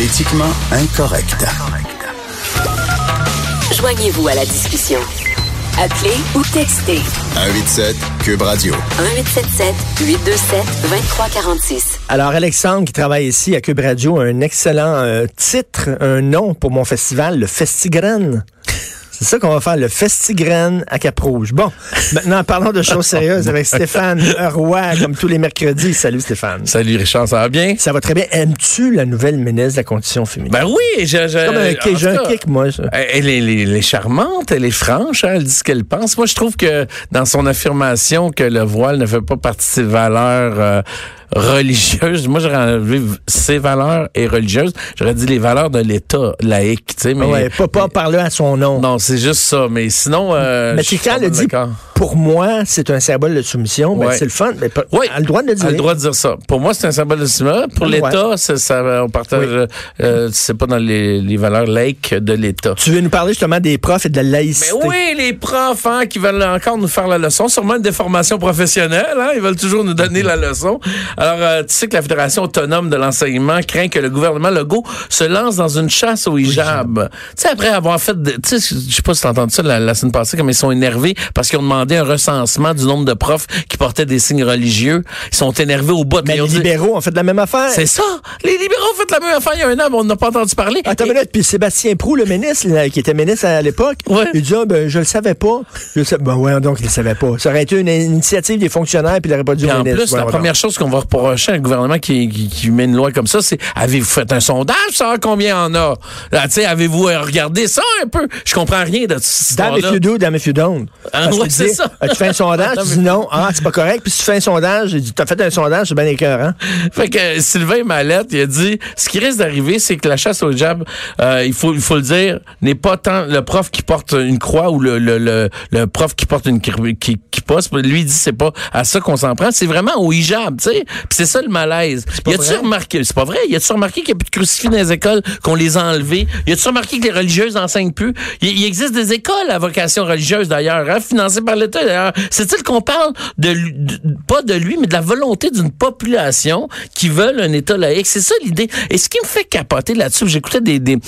Politiquement incorrect. Joignez-vous à la discussion. Appelez ou textez 187 Cube Radio. 1877 827 2346. Alors, Alexandre, qui travaille ici à Cube Radio, a un excellent euh, titre, un nom pour mon festival, le Festigran. C'est ça qu'on va faire, le Festigraine à Cap-Rouge. Bon, maintenant, parlons de choses sérieuses avec Stéphane Roy, comme tous les mercredis. Salut Stéphane. Salut Richard, ça va bien? Ça va très bien. Aimes-tu la nouvelle ministre de la Condition féminine? Ben oui, je, je, Comme un kick, j'ai un kick, moi. ça. Elle est, elle est charmante, elle est franche, hein, elle dit ce qu'elle pense. Moi, je trouve que dans son affirmation que le voile ne fait pas partie de ses valeurs euh, religieuses, moi j'aurais enlevé ses valeurs et religieuses, j'aurais dit les valeurs de l'État laïque, tu sais, mais Ouais, pas, pas parler à son nom. non, c'est juste ça. Mais sinon, euh, mais suis quand a dit, d'accord. Pour moi, c'est un symbole de soumission, ben, c'est le fun. Mais Oui, a le droit de le dire. A le droit de dire ça. Pour moi, c'est un symbole de cinéma. Pour l'État, ça, on partage. Oui. euh, c'est pas dans les, les valeurs laïques de l'État. Tu veux nous parler justement des profs et de la laïcité? Mais oui, les profs hein, qui veulent encore nous faire la leçon, sûrement une déformation professionnelle, hein, ils veulent toujours nous donner la leçon. Alors, euh, tu sais que la Fédération autonome de l'enseignement craint que le gouvernement Legault se lance dans une chasse au hijab. Tu sais, après avoir fait, tu sais, je sais pas si t'as entendu ça la, la semaine passée, comme ils sont énervés parce qu'ils ont demandé un recensement du nombre de profs qui portaient des signes religieux. Ils sont énervés au bout. Mais les libéraux ont fait la même affaire. C'est ça. Les libéraux ont fait la même affaire il y a un an, mais on n'a pas entendu parler. Attends une minute, puis Sébastien Prou, le ministre, là, qui était ministre à l'époque, Ouais. il dit, ah, ben, je le savais pas. Je le savais, ben, ouais, donc, il le savait pas. Ça aurait été une initiative des fonctionnaires, puis il n'aurait pas au en ministre. plus, la première chose qu'on va reprocher à un gouvernement qui, qui, qui met une loi comme ça, c'est avez-vous fait un sondage pour savoir combien en a? Là, tu sais, avez-vous euh, regardé ça un peu? Je comprends rien de cette Damn if you do, damn if you don't. Ouais, c'est dit, ça. ah, tu fais un sondage, tu dis non, ah, c'est pas correct. Puis si tu fais un sondage, dit, t'as fait un sondage, c'est bien écœurant. Fait que euh, Sylvain Mallette, il a dit, ce qui risque d'arriver, c'est que la chasse au jab, euh, il faut il faut le dire, n'est pas tant le prof qui porte une croix ou le le, le, le prof qui porte une qui qui, poste. Lui il dit c'est pas à ça qu'on s'en prend, c'est vraiment au hijab, tu sais. Puis c'est ça le malaise. Y a-tu remarqué, c'est pas vrai, y a-tu remarqué qu'il y a plus de crucifix dans les écoles, qu'on les a enlevés? Y a-tu remarqué que les religieuses enseignent plus? Il, il existe des écoles à vocation religieuse d'ailleurs, hein, financées par l'État d'ailleurs. C'est-il qu'on parle de, de- pas de lui, mais de la volonté d'une population qui veulent un État laïque? C'est ça l'idée. Et ce qui me fait capoter là-dessus, j'écoutais des des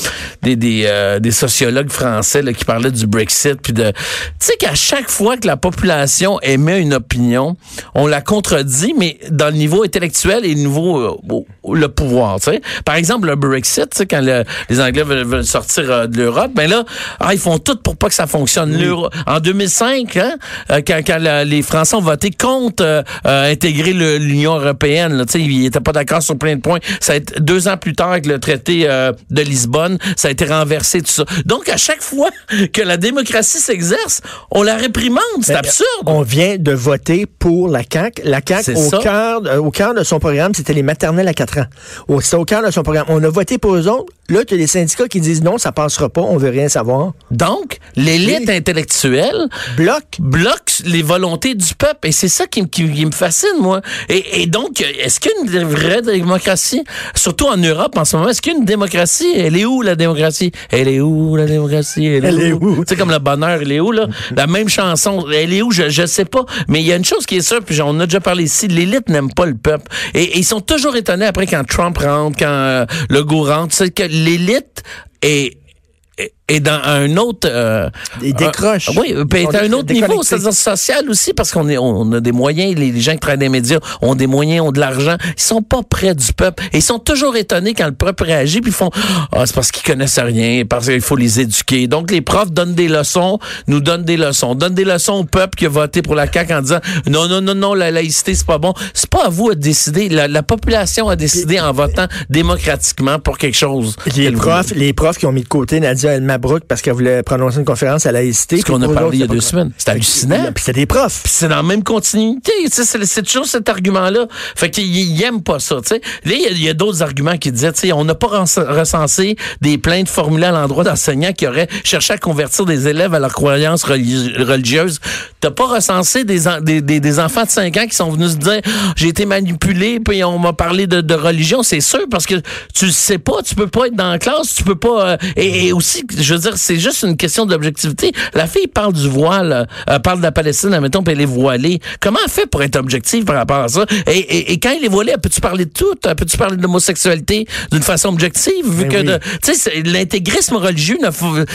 des des, euh, des sociologues français là, qui parlaient du Brexit puis de, tu sais qu'à chaque fois que la population émet une opinion, on la contredit, mais dans le niveau intellectuel et le niveau euh, le pouvoir. Tu sais, par exemple le Brexit, tu sais, quand le- les Anglais veulent, veulent sortir euh, de l'Europe, ben là, ah, ils font tout pour pas que ça fonctionne. L'Euro- En 2005, hein, quand, quand la- les Français ont voté contre euh, euh, intégrer l'Union européenne, là, tu sais, ils étaient pas d'accord sur plein de points. Ça a été deux ans plus tard avec le traité euh, de Lisbonne, ça a été renversé tout ça. Donc à chaque fois que la démocratie s'exerce, on la réprimande. C'est absurde. On vient de voter pour la CAQ. La CAQ, au cœur, euh, au cœur de son programme, c'était les maternelles à 4 ans. Au- C'était au cœur de son programme. On a voté pour eux autres. Là, tu as les syndicats qui disent non, ça passera pas, on veut rien savoir. Donc l'élite intellectuelle bloque les volontés du peuple. Et c'est ça qui, me- qui- qui me fascine, moi. Et, et donc, est-ce qu'il y a une vraie démocratie? Surtout en Europe en ce moment, est-ce qu'il y a une démocratie? Elle est où, la démocratie? Elle est où, la démocratie? Elle est Elle est où? sais, comme le bonheur, elle est où, là? La même chanson, elle est où? Je, je sais pas. Mais il y a une chose qui est sûre, puis on a déjà parlé ici, l'élite n'aime pas le peuple. Et, et ils sont toujours étonnés après quand Trump rentre, quand euh, Legault rentre, c'est que l'élite est est dans un autre euh, Ils décrochent. ah, oui, sont à un autre niveau, c'est-à-dire social aussi, parce qu'on est, on a des moyens, les, les gens qui travaillent dans les médias ont des moyens, ont de l'argent. Ils sont pas près du peuple. Et ils sont toujours étonnés quand le peuple réagit, puis ils font, ah, c'est parce qu'ils connaissent rien, parce qu'il faut les éduquer. Donc, les profs donnent des leçons, nous donnent des leçons, donnent des leçons au peuple qui a voté pour la CAQ en disant, non, non, non, non, la laïcité, c'est pas bon. C'est pas à vous de décider. La, la population a décidé en votant démocratiquement pour quelque chose. Les profs, les profs qui ont mis de côté Nadine dit à El Mabrouk parce qu'elle voulait prononcer une conférence à l'AICT. Ce qu'on a parlé il y a deux c'est semaines. C'est hallucinant. Puis c'était des profs. Puis c'est dans la même continuité. C'est c'est toujours cet argument-là. Fait qu'ils ils aiment pas ça. Là, il y a- d'autres arguments qui disaient, on n'a pas recensé des plaintes formulées à l'endroit d'enseignants qui auraient cherché à convertir des élèves à leurs croyances religi- religieuses. T'as pas recensé des, des, des, des enfants de 5 ans qui sont venus se dire, j'ai été manipulé, puis on m'a parlé de, de religion. C'est sûr, parce que tu sais pas, tu peux pas être dans la classe, tu peux pas... euh, et, et aussi, je veux dire, c'est juste une question d'objectivité. La fille parle du voile, euh, parle de la Palestine, admettons, puis elle est voilée. Comment elle fait pour être objective par rapport à ça? Et, et, et quand elle est voilée, peux-tu parler de tout? Peux-tu parler de l'homosexualité d'une façon objective? Vu Ben que oui. tu sais, l'intégrisme religieux, ne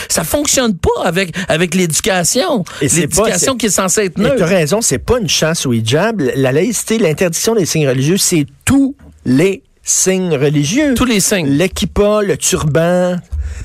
ça fonctionne pas avec, avec l'éducation. L'éducation qui est censée être Et tu as neutre. raison, c'est pas une chasse au hijab. La laïcité, l'interdiction des signes religieux, c'est tous les signes religieux. Tous les signes. L'équipa, le turban.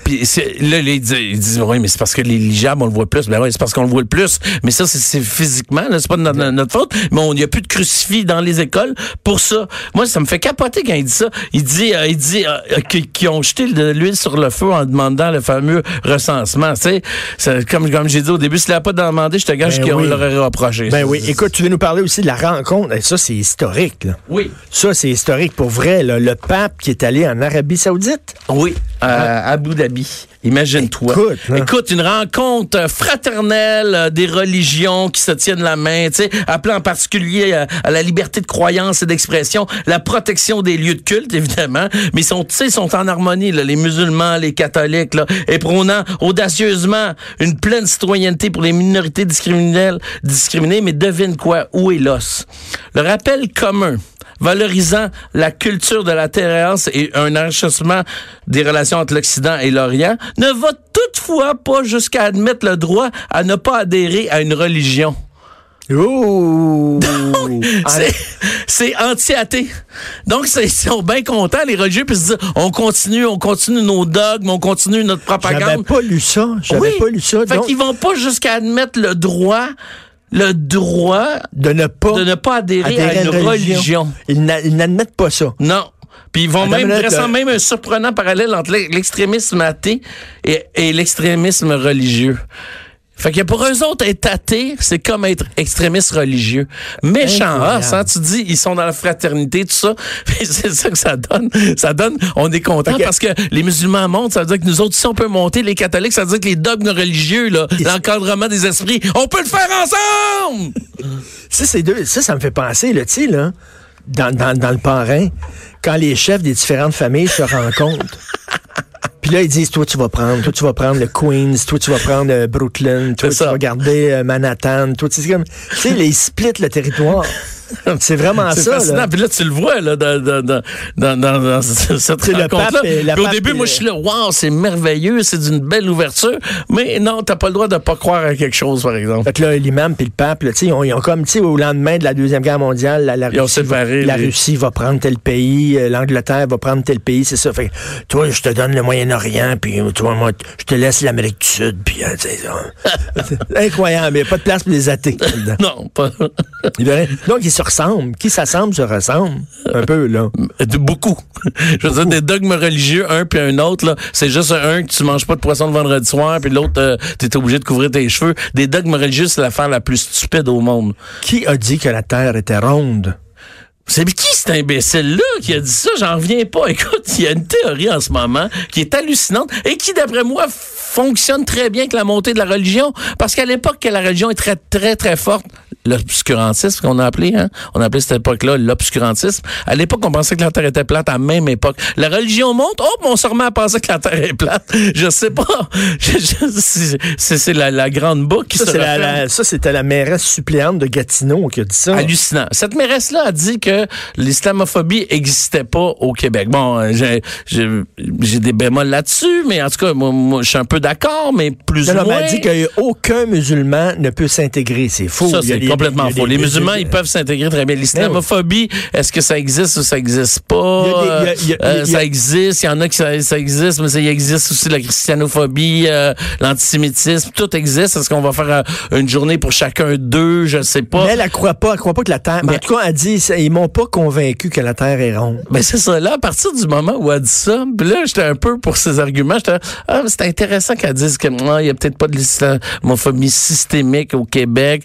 Puis c'est- là, ils disent, oui, mais c'est parce que les hijabs, on le voit plus. Ben oui, c'est parce qu'on le voit le plus. Mais ça, c'est- physiquement, c'est pas de notre, notre faute. Mais on- il n'y a plus de crucifix dans les écoles pour ça. Moi, ça me fait capoter quand il dit ça. Il dit, euh, il dit euh, qu'ils ont jeté de l'huile sur le feu en demandant le fameux recensement. Tu sais, comme, comme j'ai dit au début, s'il n'a pas demandé, je te gage Ben qu'on oui. l'aurait reproché. Ben oui, écoute, tu veux nous parler aussi de la rencontre. Et ça, c'est historique. là. Oui. Ça, c'est historique pour vrai. là. Le pape qui est allé en Arabie Saoudite. Oui, à Abu Dhabi. Imagine-toi. Écoute, hein. Écoute, une rencontre fraternelle euh, des religions qui se tiennent la main, tu sais, appelant en particulier euh, à la liberté de croyance et d'expression, la protection des lieux de culte, évidemment, mais ils sont, tu sais, ils sont en harmonie, là, les musulmans, les catholiques, là, et prônant audacieusement une pleine citoyenneté pour les minorités discriminées, discriminées, mais devine quoi, où est l'os? Le rappel commun valorisant la culture de la tolérance et un enrichissement des relations entre l'Occident et l'Orient, ne va toutefois pas jusqu'à admettre le droit à ne pas adhérer à une religion. C'est- anti-athée. Donc, c'est- ils sont bien contents, les religieux, puis se disent, on continue, on continue nos dogmes, on continue notre J'avais propagande. pas lu ça. J'avais Oui. pas lu ça. Fait donc, qu'ils vont pas jusqu'à admettre le droit, le droit de ne pas, de ne pas adhérer, adhérer à une religion. Ils n'a- ils n'admettent pas ça. Non. Puis ils vont même dressant même un surprenant parallèle entre l'e- l'extrémisme athée et, et l'extrémisme religieux. Fait que pour eux autres, être athée, c'est comme être extrémiste religieux. Méchant os, hein, tu dis, ils sont dans la fraternité, tout ça. C'est ça que ça donne. Ça donne, on est content parce que les musulmans montent, ça veut dire que nous autres, si on peut monter, les catholiques, ça veut dire que les dogmes religieux, là, l'encadrement des esprits, on peut le faire ensemble! Ça, c'est deux. Ça, ça me fait penser, là, tu sais, là, dans, dans, dans le parrain, quand les chefs des différentes familles se rencontrent. Puis là, ils disent, toi, tu vas prendre, toi, tu vas prendre le Queens, toi, tu vas prendre euh, Brooklyn, toi, tu vas garder euh, Manhattan, toi, tu sais, comme, tu sais, les split le territoire. C'est vraiment C'est ça, fascinant. là. Puis là, tu le vois là, dans, dans, dans, dans, cette rencontre-là. Puis au début, moi, je suis là, wow, c'est merveilleux, c'est d'une belle ouverture. Mais non, t'as pas le droit de pas croire à quelque chose, par exemple. Fait que là, l'imam puis le pape, là, tu sais, ils ont, ils ont comme, tu sais, au lendemain de la Deuxième Guerre mondiale, la, Russie, va, séparé la les- Russie va prendre tel pays, euh, l'Angleterre va prendre tel pays, c'est ça. Fait que, toi, je te donne le Moyen-Orient, puis euh, toi, moi, je te laisse l'Amérique du Sud, puis, euh. C'est incroyable, il n'y a pas de place pour les athées. Non, pas Donc, ils se ressemblent. Qui s'assemble se ressemble? Un peu, là. de beaucoup. Je veux dire, des dogmes religieux, un puis un autre, là, c'est juste un que tu manges pas de poisson le vendredi soir, puis l'autre, euh, t'es obligé de couvrir tes cheveux. Des dogmes religieux, c'est l'affaire la plus stupide au monde. Qui a dit que la Terre était ronde? C'est qui cet imbécile-là qui a dit ça? J'en reviens pas. Écoute, il y a une théorie en ce moment qui est hallucinante et qui, d'après moi, fonctionne très bien avec la montée de la religion. Parce qu'à l'époque que la religion est très, très, très forte, l'obscurantisme qu'on a appelé, hein? On a appelé cette époque-là l'obscurantisme. À l'époque, on pensait que la Terre était plate à la même époque. La religion monte, hop, on se remet à penser que la Terre est plate. Je sais pas. C'est- la, la grande boucle qui Ça, se la- la- ça, c'était la mairesse suppléante de Gatineau qui a dit ça. Hallucinant. Cette mairesse-là a dit que l'islamophobie existait pas au Québec. Bon, euh, j'ai, des bémols là-dessus, mais en tout cas, moi, moi, je suis un peu d'accord, mais plus Non, ou non, moins. elle dit qu'aucun musulman ne peut s'intégrer. C'est faux. Ça, complètement faux. Les musulmans, ils peuvent s'intégrer très bien. L'islamophobie, est-ce que ça existe ou ça existe pas? Ça existe. Il y en a qui ça, ça existe, mais ça, il existe aussi la christianophobie, euh, l'antisémitisme. Tout existe. Est-ce qu'on va faire euh, une journée pour chacun d'eux? Je sais pas. Mais elle, elle croit pas, elle croit pas que la Terre. Mais- en tout cas, elle dit, ils m'ont pas convaincu que la Terre est ronde. Ben c'est ça. Là, à partir du moment où elle dit ça, là, j'étais un peu pour ses arguments. J'étais ah, mais c'est intéressant qu'elle dise que moi, il y a peut-être pas de l'islamophobie systémique au Québec.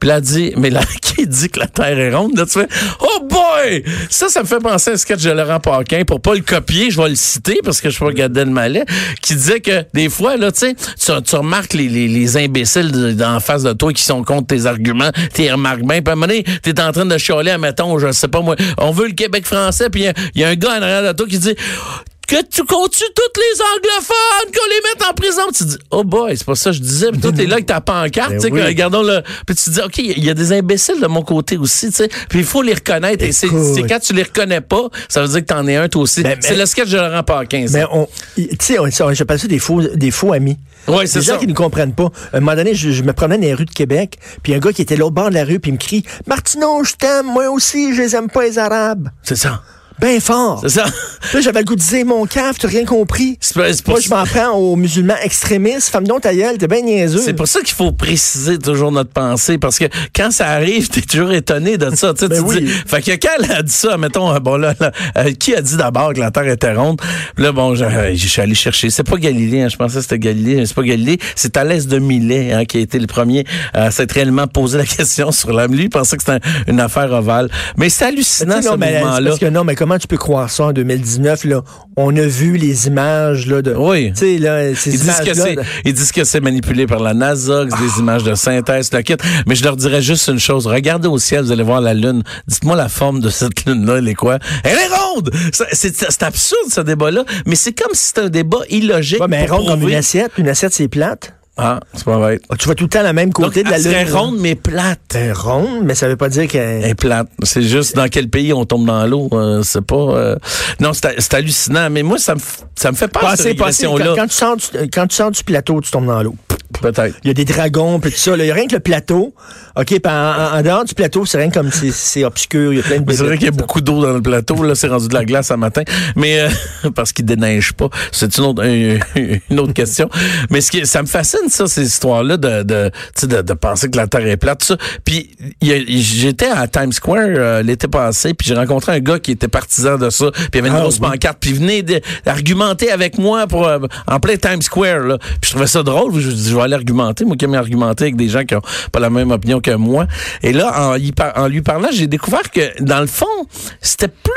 Puis là, dit, mais là, qui dit que la Terre est ronde? Là, tu fais, oh boy! Ça, ça me fait penser à un sketch de Laurent Paquin. Pour pas le copier, je vais le citer parce que je pas Gad Elmaleh, qui disait que des fois, là, tu sais, tu, remarques les, les, les imbéciles de- en face de toi qui sont contre tes arguments, tu remarques bien. Puis à un moment donné, t'es en train de chialer, admettons, je sais pas moi, on veut le Québec français, puis il y y, a un gars en arrière de toi qui dit que tu continues toutes les anglophones, qu'on les mette en prison? Tu dis, oh boy, c'est pas ça que je disais. Puis toi, t'es là avec ta pancarte, Ben tu sais, oui. regardons le. Puis tu dis, OK, il y a des imbéciles de mon côté aussi, tu sais. Puis il faut les reconnaître. Et c'est quand tu les reconnais pas, ça veut dire que t'en es un, toi aussi. Ben, c'est le sketch de Laurent Paquin, ça. Mais on, tu sais, j'appelle ça des faux, des faux amis. Ouais, c'est Des gens qui ne comprennent pas. À un moment donné, je, je me promenais dans les rues de Québec, puis un gars qui était l'autre bord de la rue, puis il me crie Martineau, je t'aime, moi aussi, je les aime pas les Arabes. C'est ça. Ben fort. C'est ça. Là, j'avais le goût de dire mon caf, t'as rien compris. C'est pas- Moi, je m'en prends aux musulmans extrémistes. Femme donc ta gueule, t'es bien niaiseux. C'est pour ça qu'il faut préciser toujours notre pensée, parce que quand ça arrive, t'es toujours étonné de ça. Ben tu oui. dis, fait que quand elle a dit ça, mettons, euh, bon là, là, euh, qui a dit d'abord que la Terre était ronde? Là, bon, je, euh, je suis allé chercher. C'est pas Galilée, hein, je pensais que c'était Galilée, c'est pas Galilée. C'est Thalès de Milet hein, qui a été le premier à s'être réellement posé la question sur l'âme. Lui, il pensait que c'était un- une affaire ovale. Mais c'est hallucinant, ce parce que non, mais comment tu peux croire ça en 2019, là? On a vu les images, là, de. Oui. Là, ces Ils disent, que de- ils disent que c'est manipulé par la NASA, que c'est des images de synthèse, le kit. Mais je leur dirais juste une chose. Regardez au ciel, vous allez voir la Lune. Dites-moi la forme de cette Lune-là, elle est quoi? Elle est ronde! C'est, absurde, ce débat-là. Mais c'est comme si c'était un débat illogique. Ouais, mais ronde comme une assiette. Une assiette, c'est plate. Ah, c'est pas vrai. Ah, Tu vois tout le temps la même Donc, côté de la elle lune. serait là. ronde, mais plate. Elle est ronde, mais ça veut pas dire Elle qu'elle. est plate. C'est juste dans quel pays on tombe dans l'eau. euh, c'est pas. euh, Non, c'est, hallucinant. Mais moi, ça me, ça me fait peur, cette. Quand, quand tu sors du, quand tu sors du plateau, tu tombes dans l'eau. Peut-être. Il y a des dragons, puis tout ça. là. Il y a rien que le plateau. OK, puis en, en- en dehors du plateau, c'est rien comme c'est- c'est obscur. Il y a plein de c'est vrai qu'il y a beaucoup d'eau dans le plateau. Là, c'est rendu de la glace à matin. Mais euh, parce qu'il déneige pas. C'est une autre, un- une autre question. Mais ce qui, ça me fascine, ça, ces histoires-là de, de, tu sais, de, de penser que la Terre est plate, tout ça. Puis j'étais à Times Square euh, l'été passé, puis j'ai rencontré un gars qui était partisan de ça. Puis il avait une Ah, grosse oui. pancarte, puis il venait de- argumenter avec moi pour euh, en plein Times Square. Là. Puis je trouvais ça drôle. Je, dis, je vais aller argumenter. Moi qui aime argumenter avec des gens qui ont pas la même opinion que moi. Et là, en, y par- en lui parlant, j'ai découvert que dans le fond, c'était plus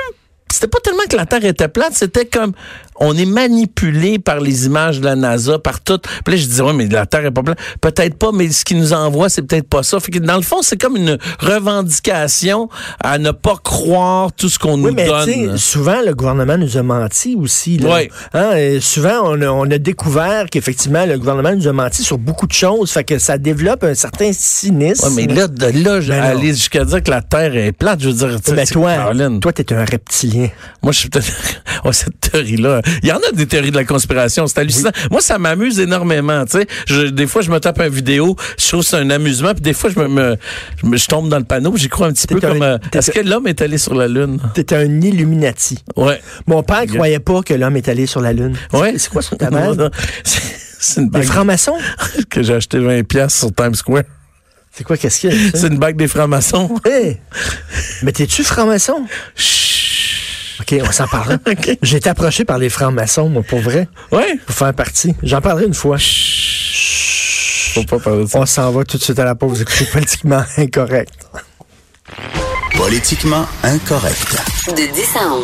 c'était pas tellement que la Terre était plate, c'était comme on est manipulé par les images de la NASA, par tout. Puis là, je disais, ouais, mais la Terre est pas plate. Peut-être pas, mais ce qui nous envoie, c'est peut-être pas ça. Fait que dans le fond, c'est comme une revendication à ne pas croire tout ce qu'on Oui, nous mais donne. souvent, le gouvernement nous a menti aussi. Là. Ouais. Hein, et souvent, on a, on a découvert qu'effectivement, le gouvernement nous a menti sur beaucoup de choses. Fait que ça développe un certain cynisme. Mais là, de là, Ben aller jusqu'à dire que la Terre est plate, je veux dire, tu sais, mais c'est- toi, Caroline. toi, t'es un reptilien. Moi, je suis peut-être. Ouais, cette théorie-là. Il y en a des théories de la conspiration. C'est hallucinant. Moi, ça m'amuse énormément. Tu sais, des fois, je me tape une vidéo. Je trouve que c'est un amusement. Puis des fois, je me, me- je, me- je tombe dans le panneau. J'y crois un petit peu un- comme. euh, Est-ce que l'homme est allé sur la Lune? T'es un Illuminati. Ouais. Mon père croyait pas que l'homme est allé sur la Lune. Ouais. C'est quoi sur ta bague? C'est une Des bague francs-maçons? que j'ai acheté 20$ piastres sur Times Square. C'est quoi, qu'est-ce qu'il y a? C'est une bague des francs-maçons. Hey! Mais t'es-tu franc-maçon? OK, on s'en parle. OK. J'ai été approché par les francs-maçons, moi, pour vrai, Ouais. pour faire partie. J'en parlerai une fois. Faut pas parler de ça. On s'en va tout de suite à la pause. Écoutez, politiquement incorrect. Politiquement incorrect. De 10 à 11.